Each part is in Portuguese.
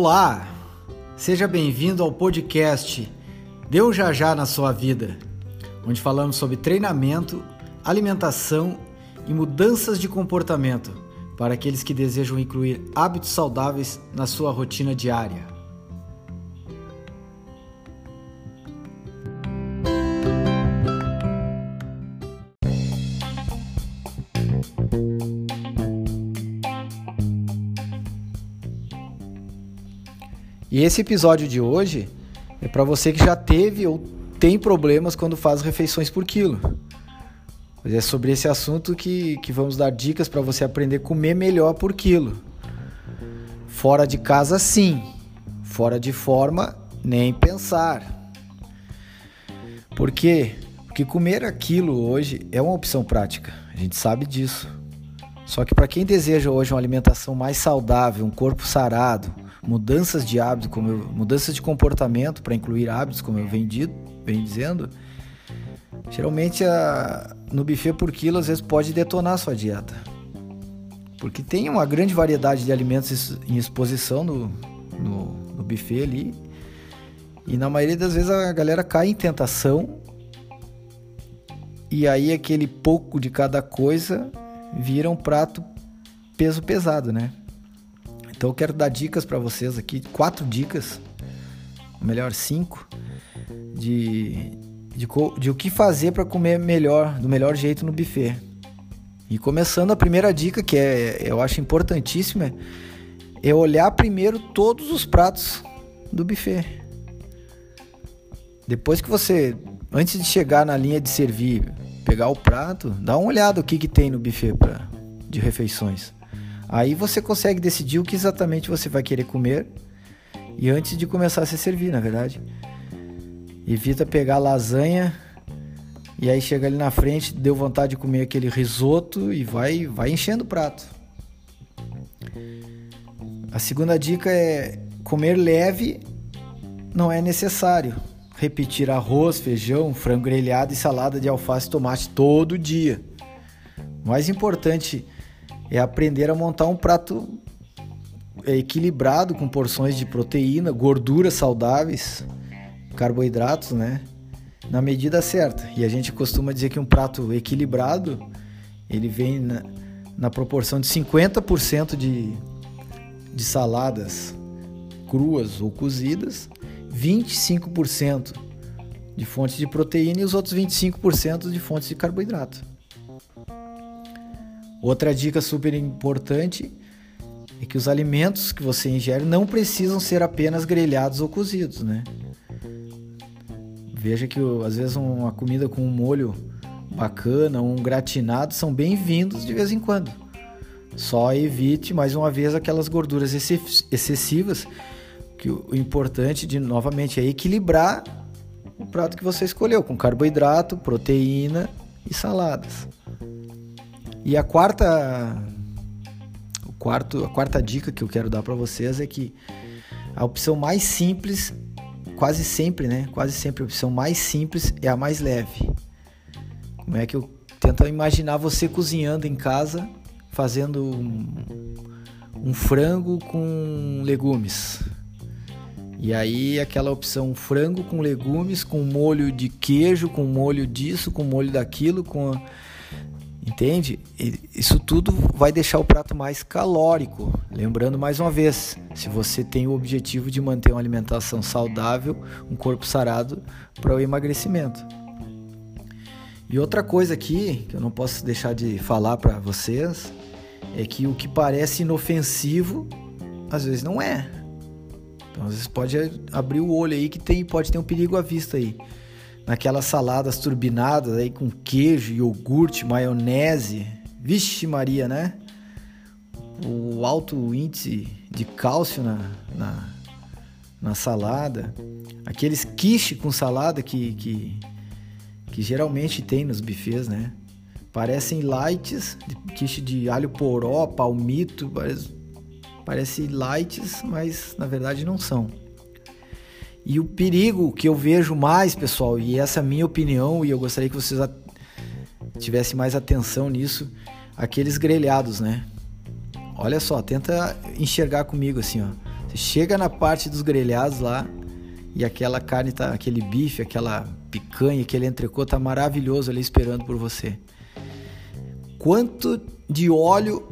Olá, seja bem-vindo ao podcast Deu Já Já na sua vida, onde falamos sobre treinamento, alimentação e mudanças de comportamento para aqueles que desejam incluir hábitos saudáveis na sua rotina diária. E esse episódio de hoje é para você que já teve ou tem problemas quando faz refeições por quilo. É sobre esse assunto que, que vamos dar dicas para você aprender a comer melhor por quilo. Fora de casa, sim. Fora de forma, nem pensar. Por quê? Porque comer aquilo hoje é uma opção prática. A gente sabe disso. Só que para quem deseja hoje uma alimentação mais saudável, um corpo sarado, mudanças de hábito, como eu, mudanças de comportamento para incluir hábitos, como eu venho, dito, venho dizendo, geralmente a, no buffet por quilo às vezes pode detonar a sua dieta. Porque tem uma grande variedade de alimentos em exposição no, no, no buffet ali. E na maioria das vezes a galera cai em tentação. E aí aquele pouco de cada coisa vira um prato peso pesado, né? Então eu quero dar dicas para vocês aqui, quatro dicas, melhor cinco, de, de, de o que fazer para comer melhor, do melhor jeito no buffet. E começando a primeira dica, que é, eu acho importantíssima, é olhar primeiro todos os pratos do buffet. Depois que você, antes de chegar na linha de servir, pegar o prato, dá uma olhada o que, que tem no buffet pra, de refeições. Aí você consegue decidir o que exatamente você vai querer comer e antes de começar a se servir, na verdade. Evita pegar lasanha e aí chega ali na frente, deu vontade de comer aquele risoto e vai, vai enchendo o prato. A segunda dica é comer leve não é necessário. Repetir arroz, feijão, frango grelhado e salada de alface e tomate todo dia. O mais importante é aprender a montar um prato equilibrado com porções de proteína, gorduras saudáveis, carboidratos, né? Na medida certa. E a gente costuma dizer que um prato equilibrado ele vem na, na proporção de 50% de, de saladas cruas ou cozidas, 25% de fontes de proteína e os outros 25% de fontes de carboidrato. Outra dica super importante é que os alimentos que você ingere não precisam ser apenas grelhados ou cozidos, né? Veja que às vezes uma comida com um molho bacana, um gratinado são bem-vindos de vez em quando. Só evite mais uma vez aquelas gorduras excessivas, que o importante de novamente é equilibrar o prato que você escolheu com carboidrato, proteína e saladas. E a quarta o quarto, a quarta dica que eu quero dar para vocês é que a opção mais simples, quase sempre, né? Quase sempre a opção mais simples é a mais leve. Como é que eu tento imaginar você cozinhando em casa, fazendo um, um frango com legumes. E aí aquela opção frango com legumes, com molho de queijo, com molho disso, com molho daquilo, com Entende? Isso tudo vai deixar o prato mais calórico. Lembrando mais uma vez, se você tem o objetivo de manter uma alimentação saudável, um corpo sarado para o emagrecimento. E outra coisa aqui que eu não posso deixar de falar para vocês é que o que parece inofensivo às vezes não é. Então às vezes pode abrir o olho aí que tem pode ter um perigo à vista aí naquelas saladas turbinadas aí com queijo, iogurte, maionese. Vixe Maria, né? O alto índice de cálcio na, na, na salada. Aqueles quiche com salada que, que, que geralmente tem nos buffets, né? Parecem lights, quiche de alho poró, palmito, parece, parece lights, mas na verdade não são. E o perigo que eu vejo mais, pessoal, e essa é a minha opinião, e eu gostaria que vocês tivessem mais atenção nisso, aqueles grelhados, né? Olha só, tenta enxergar comigo assim, ó. Você chega na parte dos grelhados lá e aquela carne tá, aquele bife, aquela picanha, aquele entrecô tá maravilhoso ali esperando por você. Quanto de óleo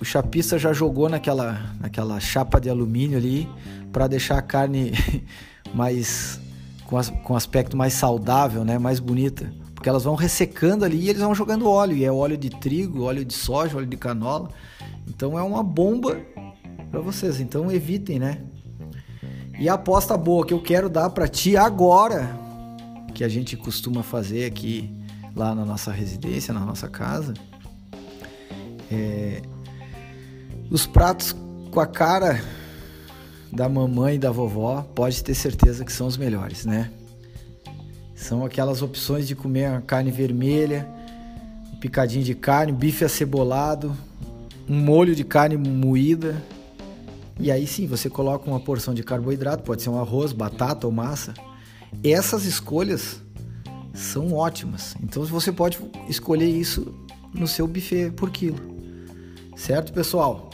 o chapista já jogou naquela, naquela chapa de alumínio ali para deixar a carne mais com, as, com aspecto mais saudável, né, mais bonita, porque elas vão ressecando ali e eles vão jogando óleo, e é óleo de trigo, óleo de soja, óleo de canola. Então é uma bomba para vocês. Então evitem, né? E a aposta boa que eu quero dar para ti agora, que a gente costuma fazer aqui lá na nossa residência, na nossa casa, é os pratos com a cara da mamãe e da vovó, pode ter certeza que são os melhores, né? São aquelas opções de comer a carne vermelha, um picadinho de carne, bife acebolado, um molho de carne moída. E aí sim, você coloca uma porção de carboidrato, pode ser um arroz, batata ou massa. Essas escolhas são ótimas. Então você pode escolher isso no seu buffet por quilo. Certo, pessoal?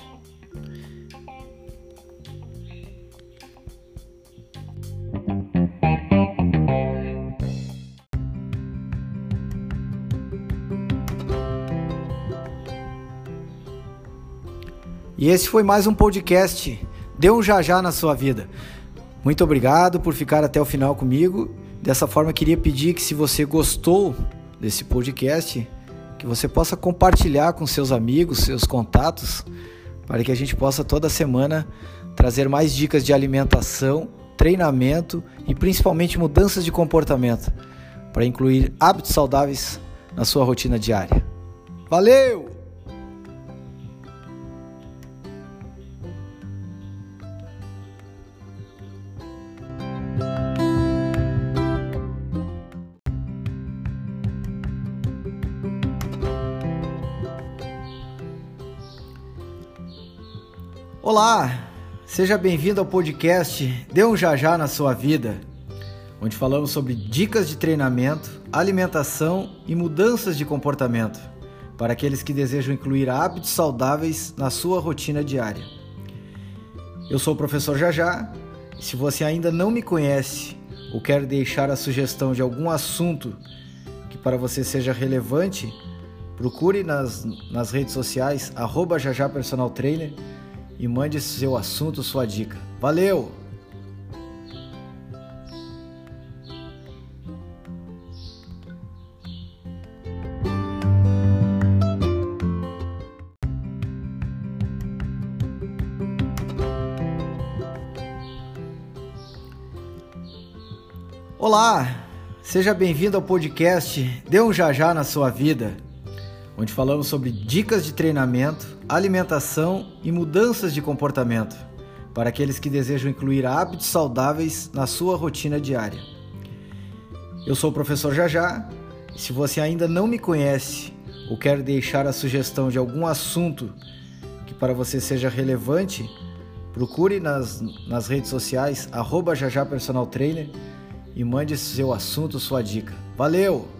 E esse foi mais um podcast. Dê um já já na sua vida. Muito obrigado por ficar até o final comigo. Dessa forma, queria pedir que se você gostou desse podcast, que você possa compartilhar com seus amigos, seus contatos, para que a gente possa toda semana trazer mais dicas de alimentação, treinamento e principalmente mudanças de comportamento para incluir hábitos saudáveis na sua rotina diária. Valeu! Olá, seja bem-vindo ao podcast Dê um Já na sua vida, onde falamos sobre dicas de treinamento, alimentação e mudanças de comportamento para aqueles que desejam incluir hábitos saudáveis na sua rotina diária. Eu sou o professor Jajá e se você ainda não me conhece ou quer deixar a sugestão de algum assunto que para você seja relevante, procure nas, nas redes sociais arroba Jajá Personal Trainer e mande seu assunto, sua dica. Valeu! Olá, seja bem-vindo ao podcast Dê um Já Já na sua vida onde falamos sobre dicas de treinamento, alimentação e mudanças de comportamento para aqueles que desejam incluir hábitos saudáveis na sua rotina diária. Eu sou o professor Jajá se você ainda não me conhece ou quer deixar a sugestão de algum assunto que para você seja relevante, procure nas, nas redes sociais arroba Jajá Personal Trainer e mande seu assunto, sua dica. Valeu!